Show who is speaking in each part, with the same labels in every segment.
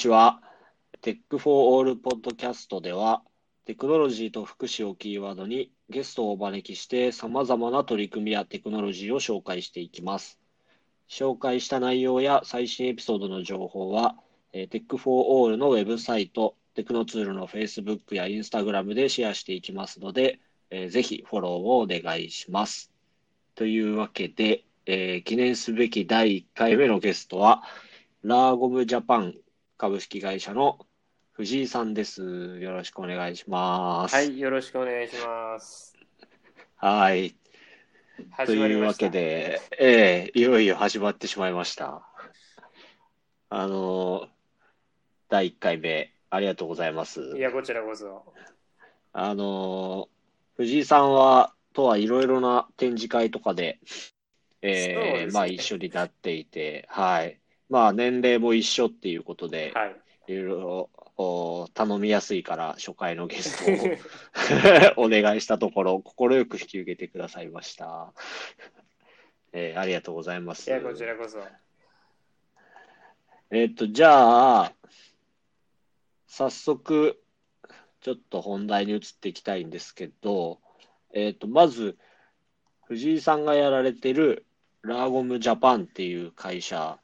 Speaker 1: ちは。テックフォーオールポッドキャストでは、テクノロジーと福祉をキーワードにゲストをお招きして様々な取り組みやテクノロジーを紹介していきます。紹介した内容や最新エピソードの情報は、テックフォーオールのウェブサイト、テクノツールの Facebook や Instagram でシェアしていきますので、ぜひフォローをお願いします。というわけで、えー、記念すべき第1回目のゲストは、ラーゴムジャパン株式会社の藤井さんです。よろしくお願いします。
Speaker 2: はい、よろしくお願いします。
Speaker 1: はい。というわけで、ええいよいよ始まってしまいました。あの、第1回目、ありがとうございます。
Speaker 2: いや、こちらこそ。
Speaker 1: あの、藤井さんは、とはいろいろな展示会とかで、ええー、まあ一緒になっていて、はい。まあ年齢も一緒っていうことで、はい、いろいろ頼みやすいから初回のゲストを お願いしたところ、快く引き受けてくださいました。えー、ありがとうございます。
Speaker 2: いや、こちらこそ。
Speaker 1: えっと、じゃあ、早速、ちょっと本題に移っていきたいんですけど、えっと、まず、藤井さんがやられてるラーゴムジャパンっていう会社、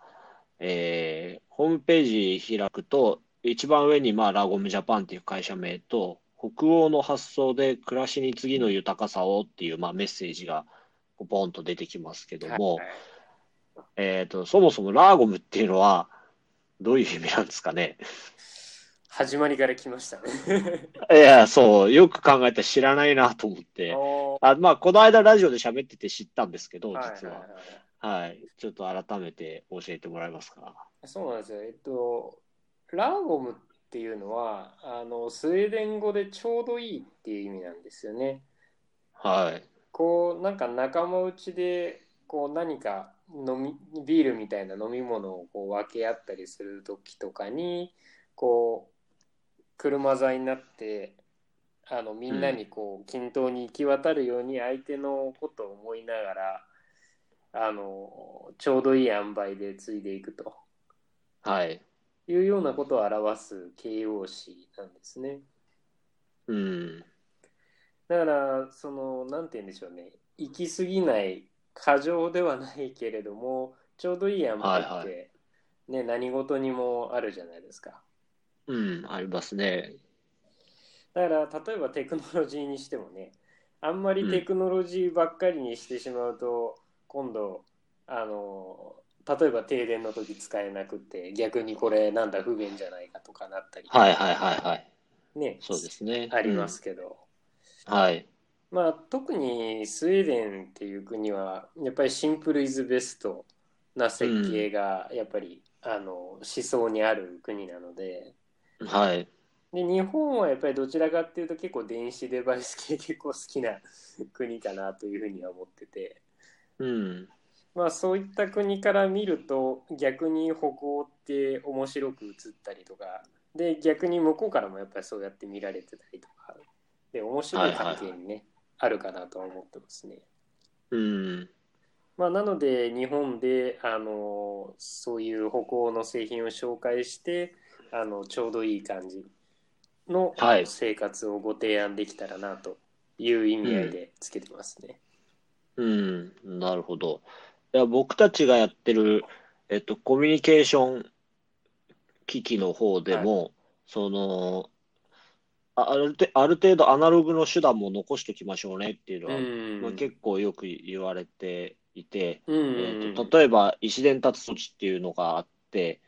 Speaker 1: えー、ホームページ開くと、一番上に、まあ、ラゴムジャパンっていう会社名と、北欧の発想で暮らしに次の豊かさをっていう、まあ、メッセージがポンと出てきますけども、はいえっ、ー、と、そもそもラーゴムっていうのは、どういう意味なんですかね？
Speaker 2: 始まりから来ました
Speaker 1: ね いや、そう、よく考えたら知らないなと思って。あまあ、この間ラジオで喋ってて知ったんですけど、実は。はいはい、はい、ちょっと改めて教えてもらえますか？
Speaker 2: そうなんですよ。えっと、ラーゴムっていうのはあのスウェーデン語でちょうどいいっていう意味なんですよね。
Speaker 1: はい。
Speaker 2: こうなんか仲間内でこう何か飲みビールみたいな飲み物をこう分け合ったりする時とかにこう車座になってあのみんなにこう均等に行き渡るように相手のことを思いながらあのちょうどいい塩梅で継いでいくと。
Speaker 1: はい。
Speaker 2: いうようなことを表す形容詞なんですね。
Speaker 1: うん。
Speaker 2: だから、その、なんて言うんでしょうね。行き過ぎない過剰ではないけれども、ちょうどいい塩梅って、はいはい、ね、何事にもあるじゃないですか。
Speaker 1: うん、ありますね。
Speaker 2: だから、例えばテクノロジーにしてもね、あんまりテクノロジーばっかりにしてしまうと、うん、今度、あの、例えば停電の時使えなくて逆にこれなんだ不便じゃないかとかなったり
Speaker 1: はいはいはいはい。
Speaker 2: ね
Speaker 1: そうですね。
Speaker 2: ありますけど、
Speaker 1: うん、はい。
Speaker 2: まあ特にスウェーデンっていう国はやっぱりシンプルイズベストな設計がやっぱり、うん、あの思想にある国なので。
Speaker 1: はい。
Speaker 2: で日本はやっぱりどちらかっていうと結構電子デバイス系結構好きな国かなというふうには思ってて、
Speaker 1: うん、
Speaker 2: まあそういった国から見ると逆に北欧って面白く映ったりとかで逆に向こうからもやっぱりそうやって見られてたりとかで面白い関係にね、はいはい、あるかなとは思ってますね。
Speaker 1: うん
Speaker 2: まあ、なので日本であのそういう北欧の製品を紹介してあのちょうどいい感じの生活をご提案できたらなという意味合いでつけてますね。
Speaker 1: うん、うん、なるほど。や僕たちがやってる、えっと、コミュニケーション機器の方でも、はい、そのあるある程度アナログの手段も残しておきましょうねっていうのは、まあ、結構よく言われていて、えーと、例えば石伝達措置っていうのがあって、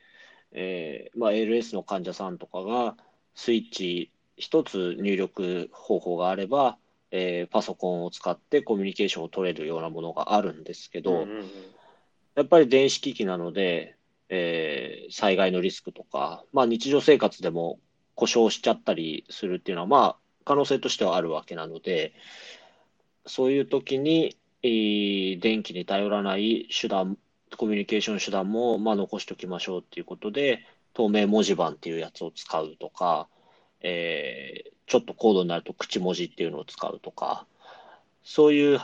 Speaker 1: えーまあ、LS の患者さんとかがスイッチ一つ入力方法があれば、えー、パソコンを使ってコミュニケーションを取れるようなものがあるんですけど、うんうんうん、やっぱり電子機器なので、えー、災害のリスクとか、まあ、日常生活でも故障しちゃったりするっていうのは、まあ、可能性としてはあるわけなので、そういう時に、えー、電気に頼らない手段、コミュニケーション手段も、まあ、残しておきましょうっていうことで、透明文字盤っていうやつを使うとか、えー、ちょっと高度になると口文字っていうのを使うとか、そういう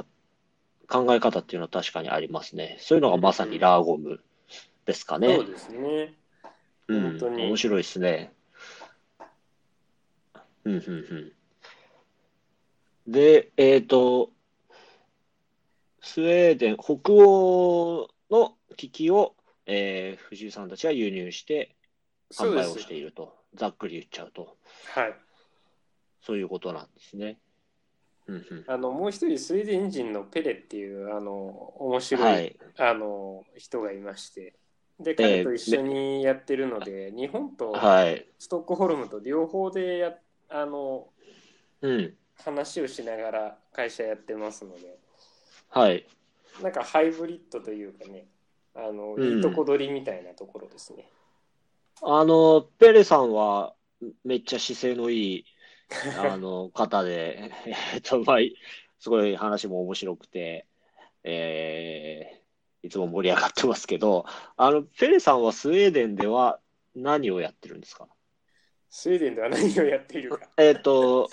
Speaker 1: 考え方っていうのは確かにありますね。そういうのがまさにラーゴムですかね。
Speaker 2: そうですね。
Speaker 1: うん、
Speaker 2: 本当に
Speaker 1: 面白いですね。うん、うん、うん。で、えっと、スウェーデン、北欧の機器を、えー藤井さんたちは輸入して販売をしていると。ざっくり言っちゃうと。
Speaker 2: はい
Speaker 1: そういうことなんですね。うんうん。
Speaker 2: あのもう一人スウェーデン人のペレっていうあの面白い、
Speaker 1: はい。
Speaker 2: あの人がいましてで彼と一緒にやってるので、日本と
Speaker 1: はい。
Speaker 2: ストックホルムと両方でやあの
Speaker 1: うん。
Speaker 2: 話をしながら会社やってますので
Speaker 1: はい。
Speaker 2: なんかハイブリッドというかねあの、
Speaker 1: うん
Speaker 2: いいとこ取りみたいなところですね。
Speaker 1: あの、ペレさんはめっちゃ姿勢のいい、あの、方で、えっと、まあ、すごい話も面白くて、えーいつも盛り上がってますけど、あの、ペレさんはスウェーデンでは何をやってるんですか？
Speaker 2: スウェーデンでは何をやっているか。
Speaker 1: えっと、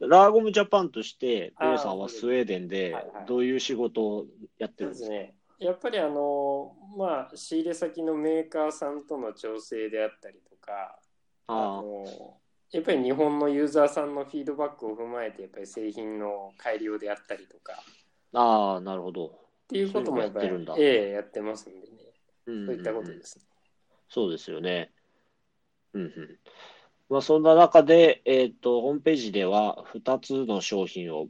Speaker 1: ラーゴムジャパンとして、ペレさんはスウェーデンでどういう仕事をやってるんですか？
Speaker 2: やっぱりあの、まあ、仕入れ先のメーカーさんとの調整であったりとか、あのやっぱり日本のユーザーさんのフィードバックを踏まえて、やっぱり製品の改良であったりとか、
Speaker 1: ああ、なるほど。
Speaker 2: っていうこともやっぱりええやってますんでね。
Speaker 1: うん
Speaker 2: そういったことですね。
Speaker 1: そうですよね。うんうん。まあ、そんな中で、えっと、ホームページでは2つの商品を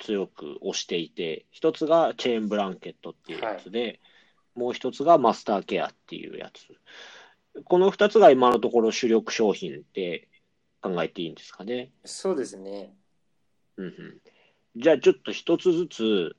Speaker 1: 強く推していて、1つがチェーンブランケットっていうやつで、もう1つがマスターケアっていうやつ。この2つが今のところ主力商品って考えていいんですかね？
Speaker 2: そうですね。
Speaker 1: うんうん。じゃあちょっと1つずつ、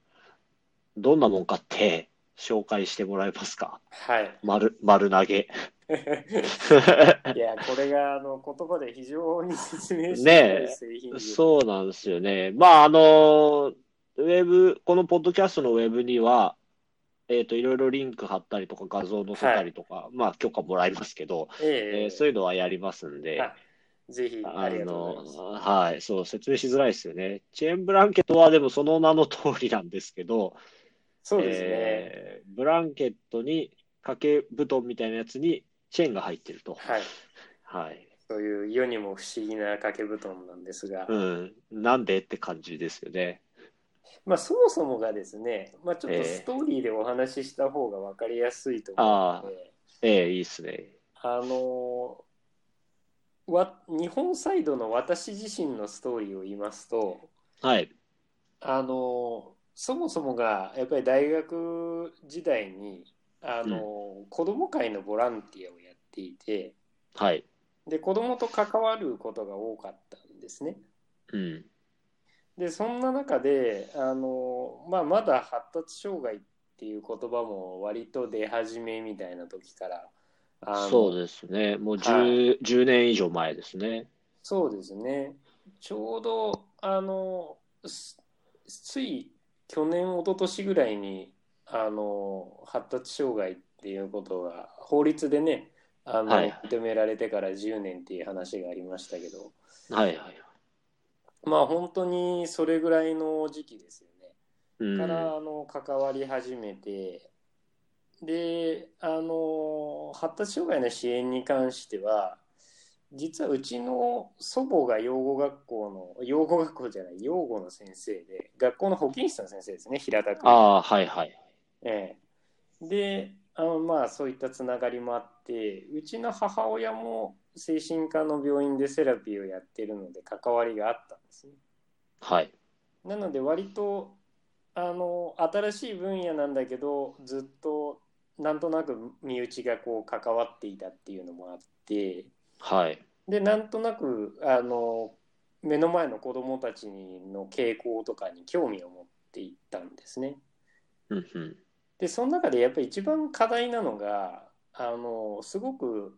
Speaker 1: どんなもんかって紹介してもらえますか？
Speaker 2: はい。
Speaker 1: 丸、丸投げ。
Speaker 2: いや、これがあの言葉で非常に説明し
Speaker 1: ねえ
Speaker 2: づらい製品です
Speaker 1: そうなんですよね。まあ、あの、ウェブ、このポッドキャストのウェブには、えっと、いろいろリンク貼ったりとか画像載せたりとか、まあ、許可もらいますけど、
Speaker 2: ええ
Speaker 1: えーそういうのはやりますんで、
Speaker 2: あぜひあ。
Speaker 1: の、はい、そう、説明しづらいですよね。チェーンブランケットはでもその名の通りなんですけど、
Speaker 2: そうですね。
Speaker 1: えーブランケットに掛け布団みたいなやつにチェーンが入ってると。
Speaker 2: はい。
Speaker 1: はい。
Speaker 2: そういう世にも不思議な掛け布団なんですが、
Speaker 1: うん。なんでって感じですよね。
Speaker 2: まあそもそもがですね、まあちょっ
Speaker 1: ええ
Speaker 2: とストーリーでお話しした方が分かりやすいと思うので、
Speaker 1: ええいいっすね。
Speaker 2: あのわ日本サイドの私自身のストーリーを言いますと、
Speaker 1: はい。
Speaker 2: あのそもそもがやっぱり大学時代にあの、子ども会のボランティアをやっていて
Speaker 1: はい。
Speaker 2: で子どもと関わることが多かったんですね。
Speaker 1: うん。
Speaker 2: でそんな中であの、まあ、まだ発達障害っていう言葉も割と出始めみたいな時から
Speaker 1: そうですね。もう
Speaker 2: は
Speaker 1: 10、10年以上前ですね。
Speaker 2: そうですねちょうどあのすつい去年一昨年ぐらいにあの発達障害っていうことが法律でねあの、
Speaker 1: はい
Speaker 2: 認められてから10年っていう話がありましたけど
Speaker 1: はいはい。
Speaker 2: まあ本当にそれぐらいの時期ですよね。
Speaker 1: うん。
Speaker 2: からあの関わり始めてであの発達障害の支援に関しては実はうちの祖母が養護学校の養護学校じゃない養護の先生で学校の保健室の先生ですね平田君。
Speaker 1: ああ、はいはい。
Speaker 2: ええ、であのまあそういったつながりもあってうちの母親も精神科の病院でセラピーをやってるので関わりがあったんですね。
Speaker 1: はい。
Speaker 2: なので割とあの新しい分野なんだけどずっとなんとなく身内がこう関わっていたっていうのもあって
Speaker 1: はい。
Speaker 2: でなんとなくあの目の前の子どもたちの傾向とかに興味を持っていったんですね。
Speaker 1: うんうん。
Speaker 2: でその中でやっぱり一番課題なのがあのすごく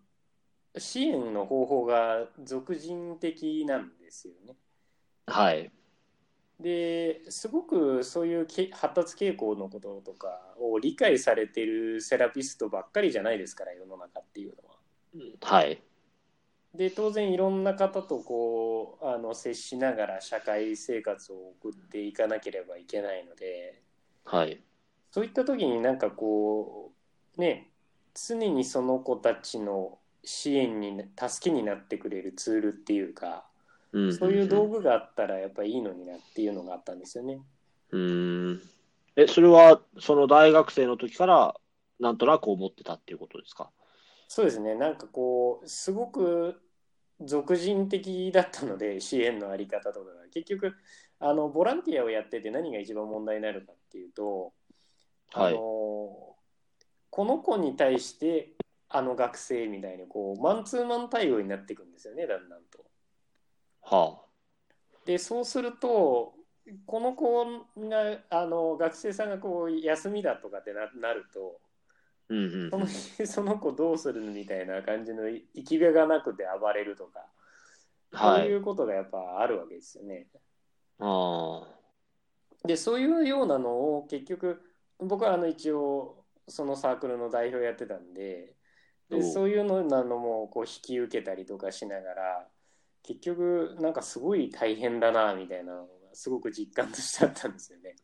Speaker 2: 支援の方法が俗人的なんですよね。
Speaker 1: はい。
Speaker 2: ですごくそういうけ発達傾向のこととかを理解されてるセラピストばっかりじゃないですから世の中っていうのは。
Speaker 1: はい。
Speaker 2: で当然いろんな方とこうあの接しながら社会生活を送っていかなければいけないので
Speaker 1: はい。
Speaker 2: そういった時になんかこうね常にその子たちの支援に助けになってくれるツールっていうか、
Speaker 1: うん。
Speaker 2: そういう道具があったらやっぱりいいのになっていうのがあったんですよね。
Speaker 1: うん。え、それは、その大学生の時から、なんとなく思ってたっていうことですか？
Speaker 2: そうですね、なんかこう、すごく俗人的だったので、支援のあり方とかが。結局、あのボランティアをやってて何が一番問題になるかっていうと、あ
Speaker 1: はい
Speaker 2: のこの子に対してあの学生みたいにこうマンツーマン対応になっていくんですよね、だんだんと。
Speaker 1: は
Speaker 2: で、そうすると、この子が、あの学生さんがこう休みだとかってななると、
Speaker 1: あ。うんうん
Speaker 2: その日 その子どうするみたいな感じの行き場がなくて暴れるとか、そう
Speaker 1: はいい。
Speaker 2: うことがやっぱあるわけですよね。
Speaker 1: あ
Speaker 2: で、そういうようなのを結局、僕はあの一応そのサークルの代表やってたんで、でそういうのなのもこう引き受けたりとかしながら、結局なんかすごい大変だなみたいなのがすごく実感としてあったんですよね。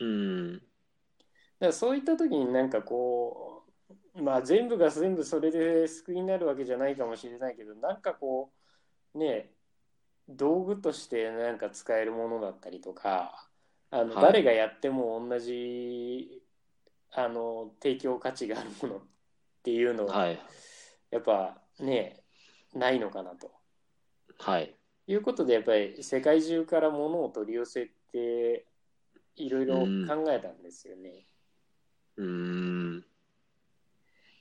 Speaker 1: あ。うん。
Speaker 2: だからそういった時になんかこう、まあ全部が全部それで救いになるわけじゃないかもしれないけど、なんかこう、ね、道具としてなんか使えるものだったりとか、あの
Speaker 1: はい
Speaker 2: 誰がやっても同じあの提供価値があるものっていうのは、
Speaker 1: はい。
Speaker 2: やっぱね、ないのかなと。
Speaker 1: はい。
Speaker 2: いうことで、やっぱり世界中からものを取り寄せて、いろいろ考えたんですよね。
Speaker 1: うん。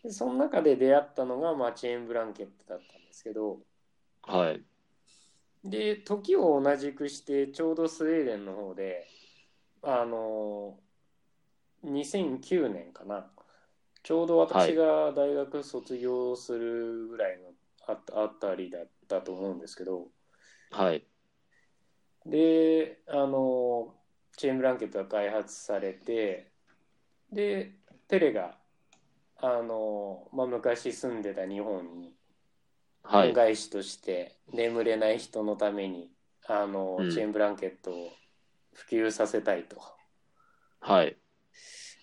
Speaker 2: でその中で出会ったのが、まあ、チェーンブランケットだったんですけど、
Speaker 1: はい。
Speaker 2: で、時を同じくして、ちょうどスウェーデンの方で、あの、2009年かな、ちょうど私が大学卒業するぐらいのああたりだったと思うんですけど、
Speaker 1: はい。
Speaker 2: で、あの、チェーンブランケットが開発されて、で、テレが、あの、まあ、昔住んでた日本に、
Speaker 1: はい。
Speaker 2: 恩返しとして眠れない人のためにあの、
Speaker 1: うん
Speaker 2: チェーンブランケットを普及させたいと。
Speaker 1: はい。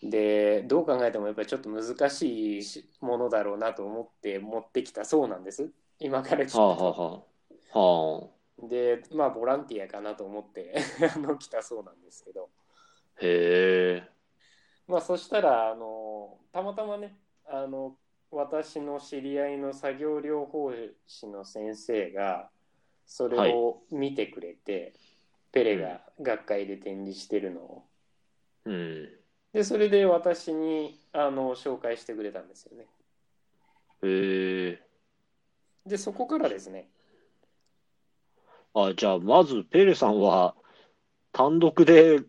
Speaker 2: でどう考えてもやっぱりちょっと難しいしものだろうなと思って持ってきたそうなんです今から聞く
Speaker 1: はあ、はあ
Speaker 2: と。
Speaker 1: はあ。はあ。
Speaker 2: でまあボランティアかなと思って あの来たそうなんですけど、
Speaker 1: へえ。
Speaker 2: まあ、そしたらあのたまたまねあの私の知り合いの作業療法士の先生がそれを見てくれて、ペレが学会で展示してるのを
Speaker 1: うん。
Speaker 2: でそれで私にあの紹介してくれたんですよね
Speaker 1: へえ。
Speaker 2: でそこからですね
Speaker 1: あ、じゃあ、まず、ペレさんは、単独で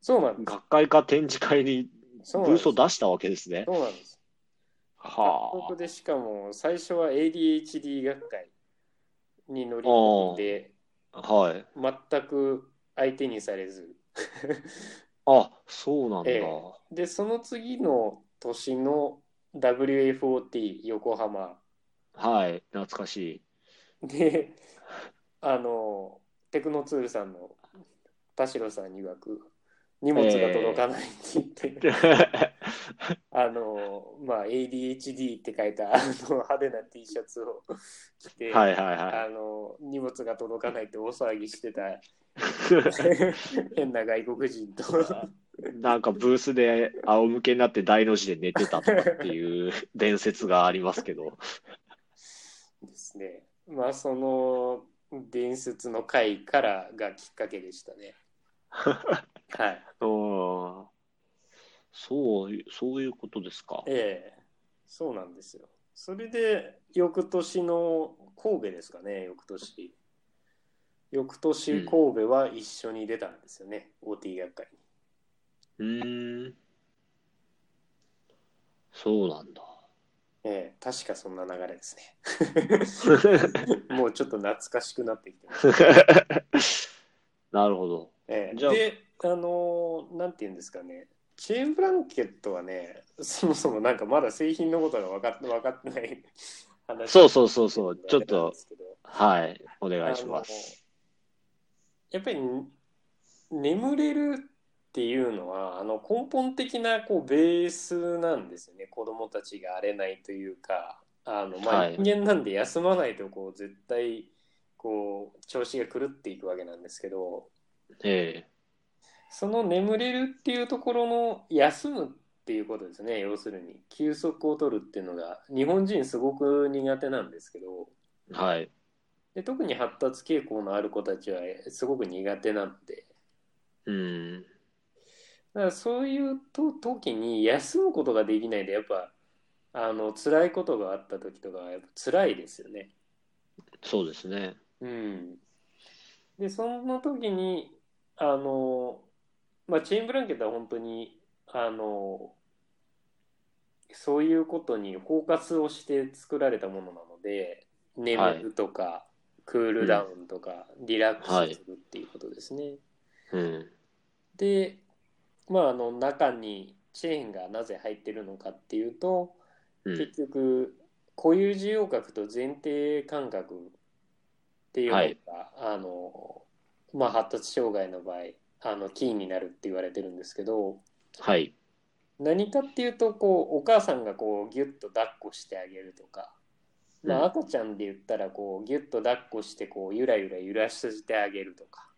Speaker 2: そうなん
Speaker 1: 学会か展示会にブースを出したわけですね。
Speaker 2: そうなんです
Speaker 1: は
Speaker 2: 単独でしかも最初は ADHD 学会に乗り込んで
Speaker 1: あ。はい。
Speaker 2: 全く相手にされず
Speaker 1: あ、そうなんだ。
Speaker 2: えでその次の年の WFOT 横浜
Speaker 1: はい。懐かしい。
Speaker 2: であのテクノツールさんの田代さんに曰く荷物が届かないって言って、あのまあ ADHD って書いたあの派手な T シャツを着て、
Speaker 1: はいはいは
Speaker 2: あの荷物が届かないって大騒ぎしてた 変な外国人と
Speaker 1: い。なんかブースで仰向けになって大の字で寝てたとかっていう 伝説がありますけど。
Speaker 2: ですね。まあその伝説の回からがきっかけでしたね。はい。
Speaker 1: うんそうそういうことですか？
Speaker 2: ええそうなんですよ。それで翌年の神戸ですかね、翌年。翌年神戸は一緒に出たんですよね、OT 学会に。
Speaker 1: うーん。そうなんだ。
Speaker 2: ええ確かそんな流れですね。もうちょっと懐かしくなってきてます。
Speaker 1: なるほど。
Speaker 2: ええ
Speaker 1: じゃあ
Speaker 2: で、あのーなんて言うんですかね、チェーンブランケットはね、そもそもなんかまだ製品のことが分かって分かってない話
Speaker 1: そうそうそうそうちょっとはい。お願いします。
Speaker 2: やっぱり眠れるっていうのはあの根本的なこうベースなんですよね子供たちが荒れないというかあの、まあ、
Speaker 1: はい
Speaker 2: 人間なんで休まないとこう絶対こう調子が狂っていくわけなんですけど
Speaker 1: え
Speaker 2: その眠れるっていうところの休むっていうことですね要するに休息を取るっていうのが日本人すごく苦手なんですけど
Speaker 1: えはい。
Speaker 2: で特に発達傾向のある子たちはすごく苦手なんで
Speaker 1: うん。
Speaker 2: だからそういうと時に休むことができないでやっぱあの辛いことがあった時とかはやっぱ辛いですよね。
Speaker 1: そうですね。
Speaker 2: うん、でその時にあの、まあ、チェーンブランケットは本当にあのそういうことにフォーカスをして作られたものなので眠るとか、クールダウンとか、リラックスするっていうことですね。
Speaker 1: うん。
Speaker 2: で、まあ、あの中にチェーンがなぜ入ってるのかっていうと、
Speaker 1: うん。
Speaker 2: 結局固有受容覚と前提感覚っていうのが、
Speaker 1: はい
Speaker 2: あのまあ、発達障害の場合あのキーになるって言われてるんですけど
Speaker 1: はい。
Speaker 2: 何かっていうとこうお母さんがこうギュッと抱っこしてあげるとか、ま
Speaker 1: うん
Speaker 2: あ、赤ちゃんで言ったらこうギュッと抱っこしてこうゆらゆら揺らしてあげるとか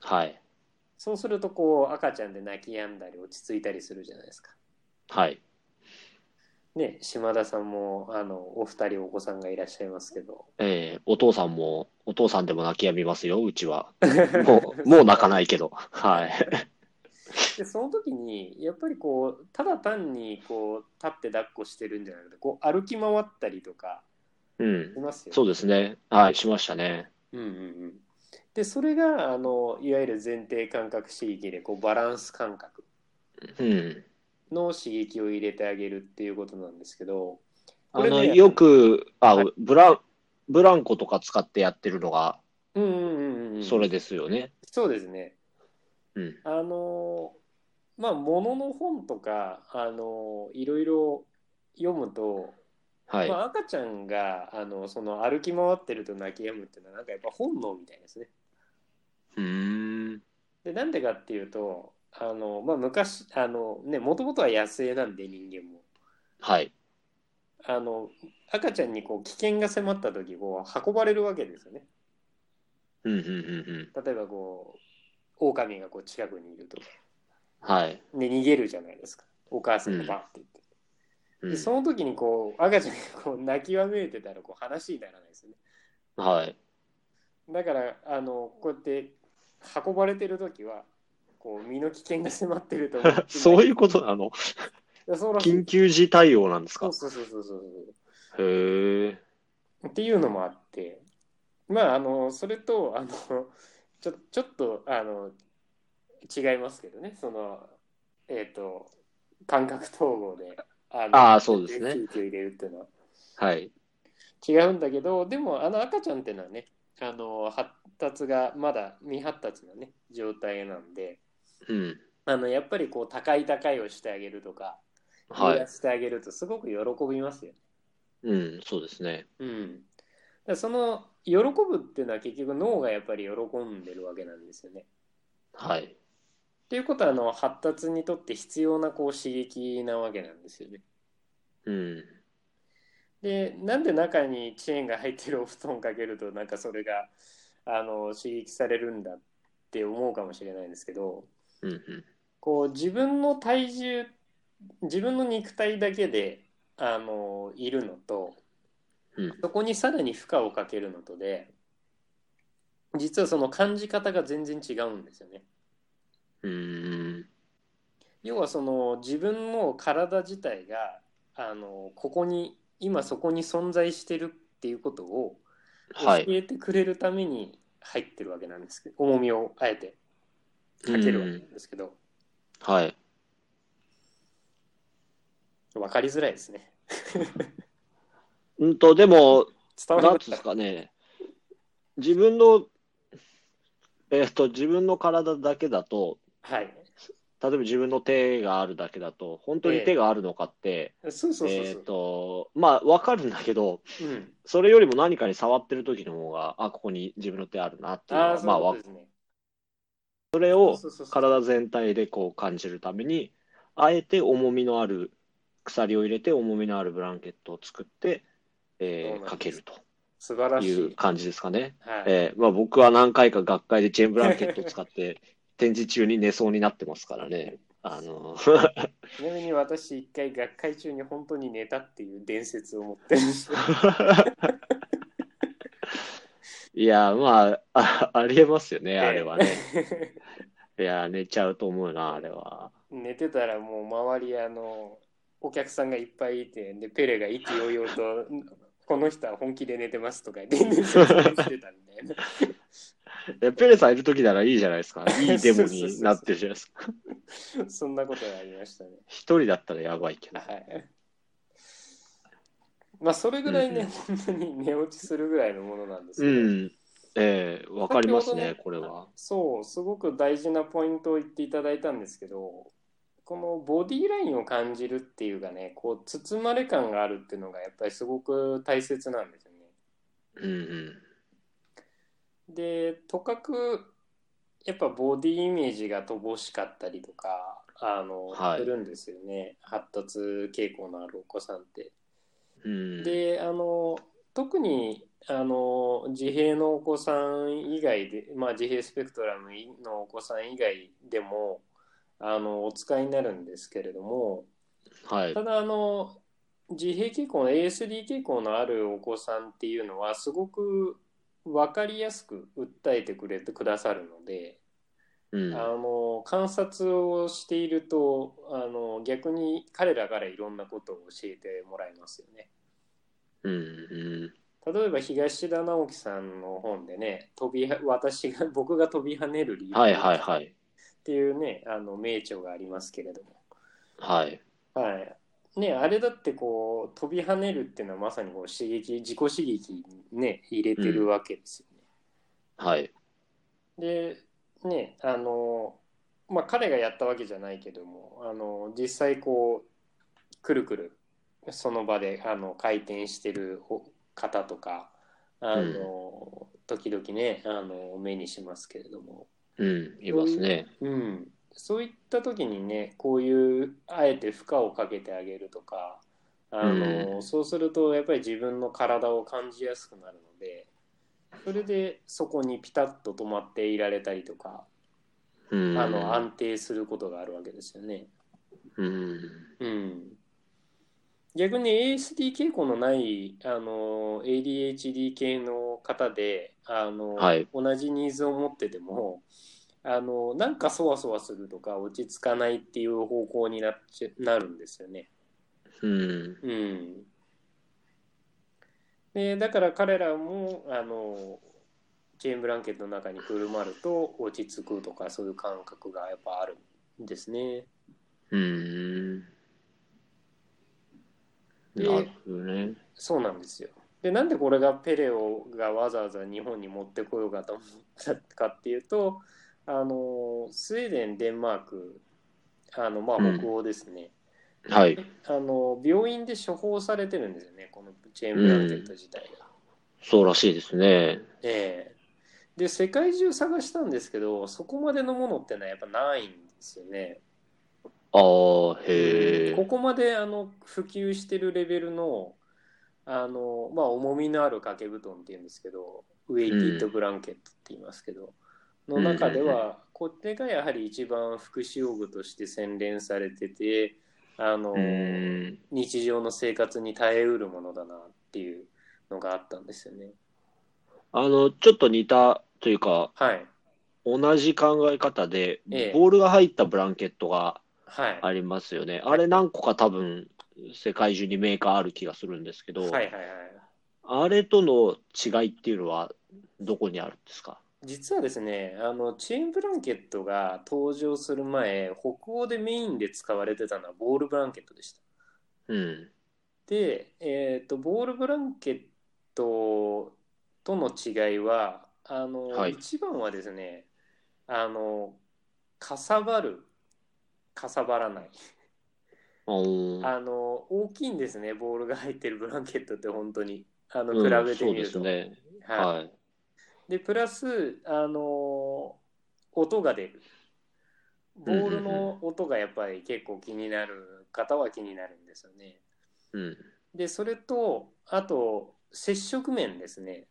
Speaker 1: はい。
Speaker 2: そうするとこう赤ちゃんで泣き止んだり落ち着いたりするじゃないですか。
Speaker 1: はい。
Speaker 2: ね、島田さんもあのお二人お子さんがいらっしゃいますけど
Speaker 1: ええお父さんも、お父さんでも泣き止みますよ、うちは。もう、もう泣かないけど。はい。
Speaker 2: でその時にやっぱりこうただ単にこう立って抱っこしてるんじゃなくてこう歩き回ったりとか
Speaker 1: うん
Speaker 2: し。ますよ、
Speaker 1: そうですね。はい、しましたね。
Speaker 2: うんうんうん、でそれがあのいわゆる前提感覚刺激でこうバランス感覚
Speaker 1: うん。
Speaker 2: の刺激を入れてあげるっていうことなんですけど
Speaker 1: あの、
Speaker 2: ね
Speaker 1: よく、あ
Speaker 2: はい、
Speaker 1: ブラン、ブランコとか使ってやってるのが、
Speaker 2: うんうんうんうん
Speaker 1: それですよね。
Speaker 2: そうですね
Speaker 1: うん。
Speaker 2: あのまあものの本とかあのいろいろ読むと
Speaker 1: はい
Speaker 2: ま。あ、赤ちゃんがあのその歩き回ってると泣き止むっていうのはなんかやっぱ本能みたいですね。
Speaker 1: うーん。
Speaker 2: でなんでかっていうとあの、まあ、昔あのねもともとは野生なんで人間も
Speaker 1: はい。
Speaker 2: あの赤ちゃんにこう危険が迫った時こう運ばれるわけですよね。
Speaker 1: うん、うん、うん、うん。
Speaker 2: 例えばこう狼がこう近くにいると
Speaker 1: はい。
Speaker 2: で逃げるじゃないですかお母さんがバッて言って。
Speaker 1: うん
Speaker 2: でその時にこう赤ちゃんがこう泣きわめいてたらこう話にならないですよね。
Speaker 1: はい。
Speaker 2: だからあのこうやって運ばれてる時はこう身の危険が迫ってると思って
Speaker 1: そういうことなの？緊急時対応なんですか？
Speaker 2: そうそうそうそうそう
Speaker 1: へえ。
Speaker 2: っていうのもあって。まああのそれとあのちょちょっとあの違いますけどね。そのえっ、と感覚統合であの
Speaker 1: あーそうですね。
Speaker 2: 空気を入れるっていうのは。
Speaker 1: はい。
Speaker 2: 違うんだけどでもあの赤ちゃんっていうのはねあの発達がまだ未発達なね状態なんで
Speaker 1: うん。
Speaker 2: あのやっぱりこう高い高いをしてあげるとか
Speaker 1: はい。
Speaker 2: してあげるとすごく喜びますよ。
Speaker 1: うん、そうですね。
Speaker 2: うん、だその喜ぶっていうのは結局脳がやっぱり喜んでるわけなんですよね。
Speaker 1: はい。
Speaker 2: っていうことはあの発達にとって必要なこう刺激なわけなんですよね。
Speaker 1: うん。
Speaker 2: でなんで中にチェーンが入ってるお布団かけるとなんかそれがあの刺激されるんだって思うかもしれないんですけど
Speaker 1: うん、うん。
Speaker 2: こう自分の体重自分の肉体だけであのいるのと、
Speaker 1: うん
Speaker 2: そこにさらに負荷をかけるのとで実はその感じ方が全然違うんですよね。
Speaker 1: うーん。
Speaker 2: 要はその自分の体自体があのここに今そこに存在してるっていうことを教
Speaker 1: はい。
Speaker 2: えてくれるために入ってるわけなんですけど、重みをあえてかけるわけなんですけど、
Speaker 1: はい。
Speaker 2: 分かりづらいですね。
Speaker 1: うんと、でも、
Speaker 2: 伝わ
Speaker 1: なんですかね。自分の、えっと、自分の体だけだと、
Speaker 2: はい。
Speaker 1: 例えば自分の手があるだけだと、本当に手があるのかって。えっと、まあ、わかるんだけど、
Speaker 2: うん。
Speaker 1: それよりも何かに触ってる時の方が、あ、ここに自分の手あるなっていうのは、
Speaker 2: あ
Speaker 1: まあ、
Speaker 2: ね。
Speaker 1: それを体全体でこう感じるために、あえて重みのある、鎖を入れて重みのあるブランケットを作って、えーかけると
Speaker 2: 素晴らしい。
Speaker 1: いう感じですかね。
Speaker 2: はい。
Speaker 1: えーまあ、僕は何回か学会でチェーンブランケットを使って 展示中に寝そうになってますからね。あの
Speaker 2: ちなみに私、一回学会中に本当に寝たっていう伝説を持ってるんですよ。
Speaker 1: いや、まあ、あ ありえますよね、あれはね。
Speaker 2: え
Speaker 1: いや、寝ちゃうと思うな、あれは。
Speaker 2: え寝てたらもう周りあのお客さんがいっぱいいてでペレが意気揚々と「この人は本気で寝てます」とか言ってたみたいな。
Speaker 1: でペレさんいる時ならいいじゃないですか。いいデモになってるじゃないですか。
Speaker 2: そんなことがありましたね。
Speaker 1: 一人だったらやばいけど。
Speaker 2: はい。まあそれぐらいね、
Speaker 1: うん
Speaker 2: 本当に寝落ちするぐらいのものなんです
Speaker 1: う
Speaker 2: けど、
Speaker 1: ん。ええわかりますね、
Speaker 2: 先ほど
Speaker 1: これは。
Speaker 2: そう、すごく大事なポイントを言っていただいたんですけど、このボディラインを感じるっていうかね、こう包まれ感があるっていうのがやっぱりすごく大切なんですよね。
Speaker 1: うんうん。
Speaker 2: で、とかくやっぱボディイメージが乏しかったりとか、あの、
Speaker 1: はい
Speaker 2: するんですよね。発達傾向のあるお子さんって。
Speaker 1: うん、
Speaker 2: であの特にあの自閉のお子さん以外で、まあ、自閉スペクトラムのお子さん以外でもあのお使いになるんですけれども
Speaker 1: はい
Speaker 2: た。だあの自閉傾向の ASD 傾向のあるお子さんっていうのはすごく分かりやすく訴えてくれてくださるので、
Speaker 1: うん。
Speaker 2: あの観察をしているとあの逆に彼らからいろんなことを教えてもらいますよね。
Speaker 1: うんうん。
Speaker 2: 例えば東田直樹さんの本でね飛びは私が 僕が飛び跳ねる理由
Speaker 1: はいはいはい。
Speaker 2: っていうねあの名著がありますけれども、
Speaker 1: はい。
Speaker 2: はいね、あれだってこう飛び跳ねるっていうのはまさにこう刺激自己刺激にね入れてるわけですよね。
Speaker 1: はい。
Speaker 2: でねあのまあ彼がやったわけじゃないけどもあの実際こうくるくるその場であの回転してる方とかあの、時々ねあの目にしますけれども、
Speaker 1: うん。いますね。
Speaker 2: うん、そういった時にねこういうあえて負荷をかけてあげるとかあの、
Speaker 1: うん
Speaker 2: そうするとやっぱり自分の体を感じやすくなるのでそれでそこにピタッと止まっていられたりとか、
Speaker 1: うん。
Speaker 2: あの安定することがあるわけですよね。
Speaker 1: うん。
Speaker 2: うん、逆に ASD 傾向のないあの ADHD 系の方であの、
Speaker 1: はい
Speaker 2: 同じニーズを持っててもあのなんかそわそわするとか落ち着かないっていう方向になっちゃなるんですよね。
Speaker 1: うん。
Speaker 2: うん、でだから彼らもあのチェーンブランケットの中にくるまると落ち着くとかそういう感覚がやっぱあるんですね。
Speaker 1: うん。
Speaker 2: で
Speaker 1: なるほどね。
Speaker 2: そうなんですよ。でなんでこれがペレオがわざわざ日本に持ってこようかと思ったかっていうとあのスウェーデンデンマークあのまあ
Speaker 1: うん
Speaker 2: 北欧ですね、
Speaker 1: はい。
Speaker 2: あの病院で処方されてるんですよねこのチェーンブランケット自体が。
Speaker 1: そうらしいですね。
Speaker 2: ええで世界中探したんですけどそこまでのものってのはやっぱないんですよね。
Speaker 1: ああ、へえ。
Speaker 2: ここまであの普及してるレベルのあの、まあ、重みのある掛け布団っていうんですけどウェイティッドブランケットって言いますけど、の中では、これがやはり一番福祉用具として洗練されててあの、
Speaker 1: うん。
Speaker 2: 日常の生活に耐えうるものだなっていうのがあったんですよね。
Speaker 1: あの、ちょっと似たというか、
Speaker 2: はい
Speaker 1: 同じ考え方で、
Speaker 2: ええ
Speaker 1: ボールが入ったブランケットが
Speaker 2: はい
Speaker 1: ありますよね。あれ何個か多分、世界中にメーカーある気がするんですけど、
Speaker 2: はいはいはい
Speaker 1: あれとの違いっていうのはどこにあるんですか？
Speaker 2: 実はですねあのチェーンブランケットが登場する前北欧でメインで使われてたのはボールブランケットでした。
Speaker 1: うん。
Speaker 2: で、えー、とボールブランケットとの違いはあの、
Speaker 1: はい。
Speaker 2: 一番はですねあのかさばるかさばらない。あの大きいんですねボールが入ってるブランケットって本当に。あの
Speaker 1: うん
Speaker 2: 比べてみると、
Speaker 1: すね。
Speaker 2: はい。
Speaker 1: はい。
Speaker 2: でプラスあの音が出る。ボールの音がやっぱり結構気になる方は気になるんですよね。
Speaker 1: うん。
Speaker 2: で、それと、あと、接触面ですね。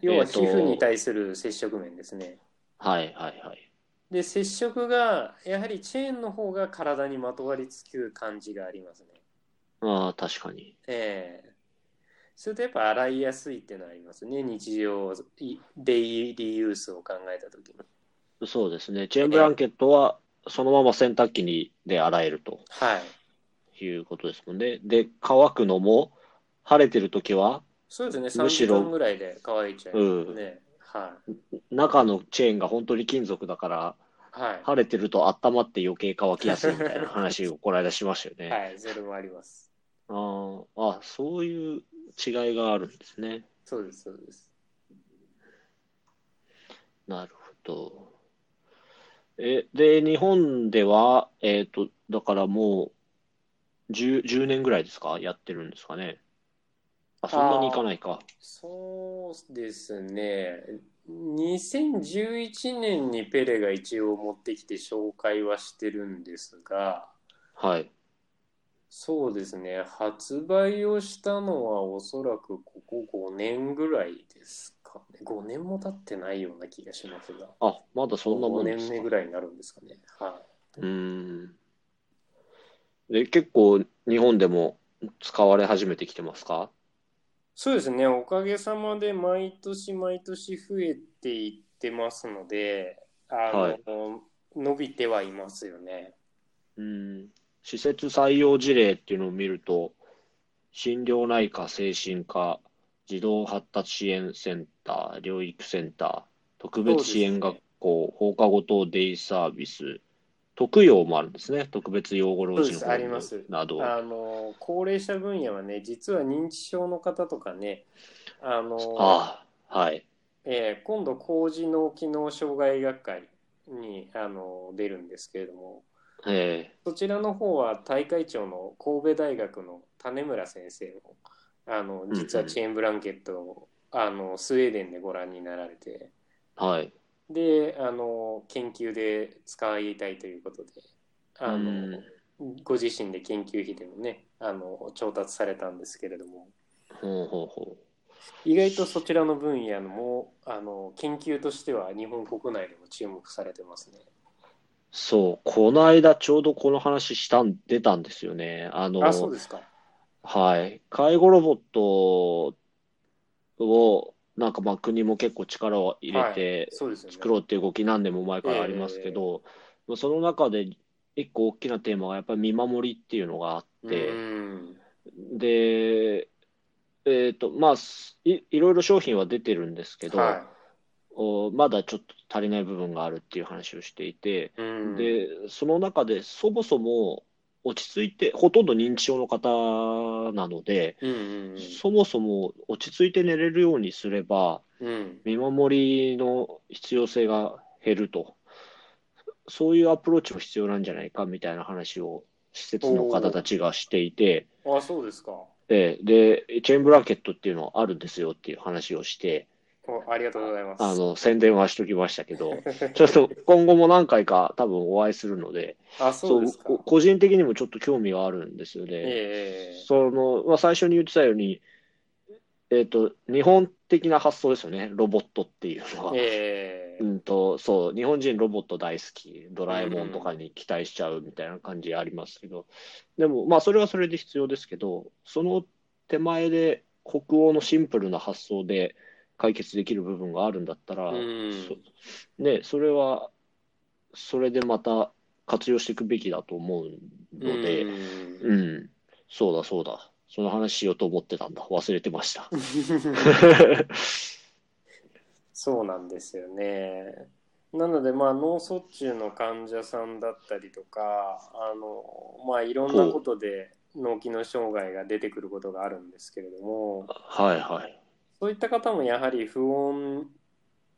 Speaker 2: 要は皮膚に対する接触面ですね。
Speaker 1: はいはいはい。
Speaker 2: で、接触が、やはりチェーンの方が体にまとわりつく感じがありますね。
Speaker 1: ああ、確かに。
Speaker 2: ええそれとやっぱ洗いやすいっていうのはありますね。日常、いデイリーユースを考えたときに。
Speaker 1: そうですね。チェーンブランケットはそのまま洗濯機にで洗えると
Speaker 2: はい。
Speaker 1: いうことですもんね。で、乾くのも晴れてるときは
Speaker 2: そうですね。3時
Speaker 1: むしろ
Speaker 2: 間ぐらいで乾いちゃいますね。はい。
Speaker 1: 中のチェーンが本当に金属だから
Speaker 2: はい。
Speaker 1: 晴れてると温まって余計乾きやすいみたいな話をこの間しましたよね。
Speaker 2: はい。それもあります。
Speaker 1: あーあ、そういう違いがあるんですね。
Speaker 2: そうです、そうです。
Speaker 1: なるほど。え、で、日本では、えっと、だからもう10、10年ぐらいですか？やってるんですかね？あ、そんなにいかないか。
Speaker 2: そうですね。2011年にペレが一応持ってきて紹介はしてるんですが、
Speaker 1: はい。
Speaker 2: そうですね。発売をしたのはおそらくここ5年ぐらいですかね。5年も経ってないような気がしますが。
Speaker 1: あ、まだそんなもん
Speaker 2: 5
Speaker 1: ですか？
Speaker 2: 年目ぐ。らいになるんですかね。は
Speaker 1: うーん。で、結構日本でも使われ始めてきてますか？
Speaker 2: い。そうですね。おかげさまで毎年毎年増えていってますので、あの、
Speaker 1: はい
Speaker 2: 伸びてはいますよね。
Speaker 1: うん。施設採用事例っていうのを見ると、心療内科、精神科、児童発達支援センター、療育センター、特別支援学校、放課後等デイサービス、特養もあるんですね。特別養護老人
Speaker 2: そうですあります
Speaker 1: など。
Speaker 2: あの高齢者分野はね実は認知症の方とかねあの
Speaker 1: ああ、はい。
Speaker 2: えー今度高次脳機能障害学会にあの出るんですけれども
Speaker 1: え
Speaker 2: そちらの方は大会長の神戸大学の種村先生もあの実はチェーンブランケットをあのスウェーデンでご覧になられて。
Speaker 1: えはい。
Speaker 2: であの研究で使いたいということであの、
Speaker 1: うん。
Speaker 2: ご自身で研究費でもねあの調達されたんですけれども。
Speaker 1: ほうほうほ
Speaker 2: 意外とそちらの分野もあの研究としては日本国内でも注目されてますね。
Speaker 1: う。そう、この間ちょうどこの話したん、出たんですよね。あの、
Speaker 2: あそうですか。
Speaker 1: はい。介護ロボットを、なんかまあ国も結構力を入れて
Speaker 2: そうですよね。
Speaker 1: 作ろうっていう動き何年も前からありますけど、まあその中で一個大きなテーマがやっぱり見守りっていうのがあって、
Speaker 2: うん
Speaker 1: で、えっと、まあ、すい、いろいろ商品は出てるんですけど、
Speaker 2: は
Speaker 1: おまだちょっと足りない部分があるっていう話をしていて、
Speaker 2: い。うん、
Speaker 1: で、その中でそもそも落ち着いて、ほとんど認知症の方なので、
Speaker 2: うんうん
Speaker 1: そもそも落ち着いて寝れるようにすれば、
Speaker 2: うんうん
Speaker 1: 見守りの必要性が減ると。そういうアプローチも必要なんじゃないかみたいな話を施設の方たちがしていて、
Speaker 2: あそうですか。
Speaker 1: で、で、チェーンブランケットっていうのあるんですよっていう話をして、
Speaker 2: おありがとうございます。
Speaker 1: あの、宣伝はしときましたけど、ちょっと今後も何回か多分お会いするので、
Speaker 2: あそう
Speaker 1: 個人的にもちょっと興味があるんですよね。
Speaker 2: ええ
Speaker 1: その、まあ、最初に言ってたように、えっと、日本的な発想ですよね、ロボットっていうのは。
Speaker 2: ええ
Speaker 1: うんと、そう、日本人ロボット大好き、ドラえもんとかに期待しちゃうみたいな感じありますけど、でも、まあ、それはそれで必要ですけど、その手前で北欧のシンプルな発想で解決できる部分があるんだったら、
Speaker 2: うん
Speaker 1: そね、それは、それでまた活用していくべきだと思うので、
Speaker 2: うん
Speaker 1: うん、そうだそうだ。その話しようと思ってたんだ。忘れてました。
Speaker 2: そうなんですよね。なので、まあ、脳卒中の患者さんだったりとか、あの、まあ、いろんなことで脳機能障害が出てくることがあるんですけれども、
Speaker 1: はいはい。
Speaker 2: そういった方もやはり不穏、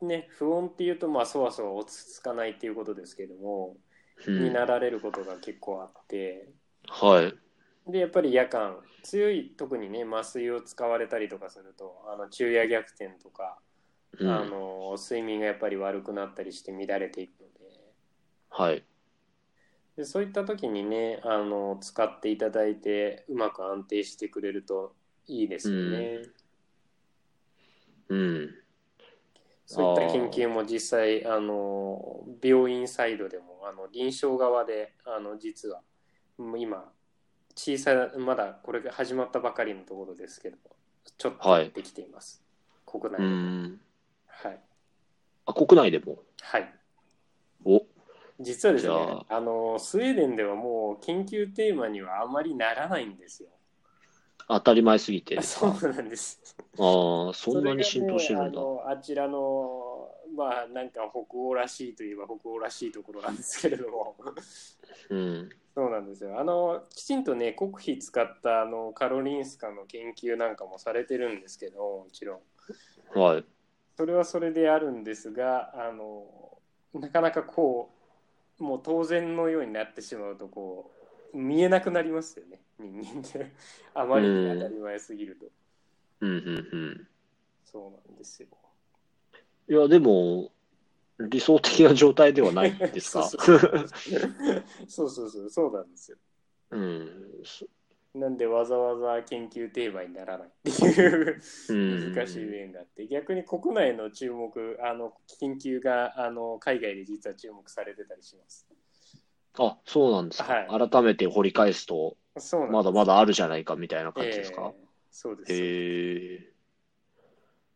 Speaker 2: ね、不穏っていうと、まあ、そわそわ落ち着かないっていうことですけれども、
Speaker 1: うん
Speaker 2: になられることが結構あって、
Speaker 1: はい。
Speaker 2: で、やっぱり夜間、強い、特にね、麻酔を使われたりとかすると、あの昼夜逆転とか、
Speaker 1: うん
Speaker 2: あの睡眠がやっぱり悪くなったりして乱れていくので
Speaker 1: はい。
Speaker 2: でそういった時にねあの使っていただいてうまく安定してくれるといいですよね。
Speaker 1: うん。
Speaker 2: そういった研究も実際あの病院サイドでもあの臨床側であの実はもう今小さなまだこれが始まったばかりのところですけどちょっと
Speaker 1: はい。
Speaker 2: できています、国内
Speaker 1: う
Speaker 2: でも、
Speaker 1: ん。
Speaker 2: はい。
Speaker 1: あ、国内でも？
Speaker 2: はい。
Speaker 1: お、
Speaker 2: 実はですねあのスウェーデンではもう研究テーマにはあまりならないんですよ
Speaker 1: 当たり前すぎて
Speaker 2: そ
Speaker 1: か。
Speaker 2: うなんです
Speaker 1: ああ、そんなに浸透してるんだ。
Speaker 2: ね、あのあちらのまあなんか北欧らしいといえば北欧らしいところなんですけれども
Speaker 1: うん。
Speaker 2: そうなんですよあのきちんとね国費使ったあのカロリンスカの研究なんかもされてるんですけどもちろん
Speaker 1: はい。
Speaker 2: それはそれであるんですがあのなかなかこうもう当然のようになってしまうとこう見えなくなりますよね人間ってあまりに当たり前すぎると、
Speaker 1: うん、うん、うん。
Speaker 2: そうなんですよ。
Speaker 1: いや、でも、理想的な状態ではないですか？
Speaker 2: そうそう。そうそうなんですよ。
Speaker 1: うん。そ
Speaker 2: なんでわざわざ研究テーマにならないっていう
Speaker 1: うん。
Speaker 2: 難しい面があって。逆に国内の注目あの研究があの海外で実は注目されてたりします。
Speaker 1: あ、そうなんですか。
Speaker 2: はい。
Speaker 1: 改めて掘り返すと、
Speaker 2: そう
Speaker 1: まだまだあるじゃないかみたいな感じですか？
Speaker 2: えーそうです
Speaker 1: へえ。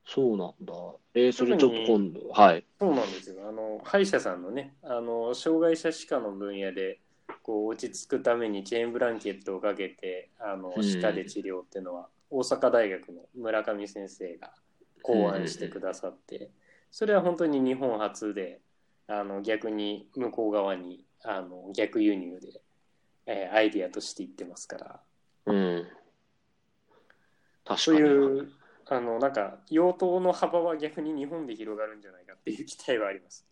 Speaker 1: そうなんだ。えー、それちょっと今度、はい。
Speaker 2: そうなんですよあの歯医者さんのねあの障害者歯科の分野でこう落ち着くためにチェーンブランケットをかけてあの
Speaker 1: うん
Speaker 2: 歯科で治療っていうのは、大阪大学の村上先生が考案してくださって、それは本当に日本初であの逆に向こう側にあの逆輸入で、えーアイディアとして言ってますから
Speaker 1: うん。確
Speaker 2: そう。いうあのなんか用途の幅は逆に日本で広がるんじゃないかっていう期待はあります。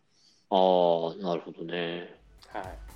Speaker 1: ああ、なるほどね。
Speaker 2: はい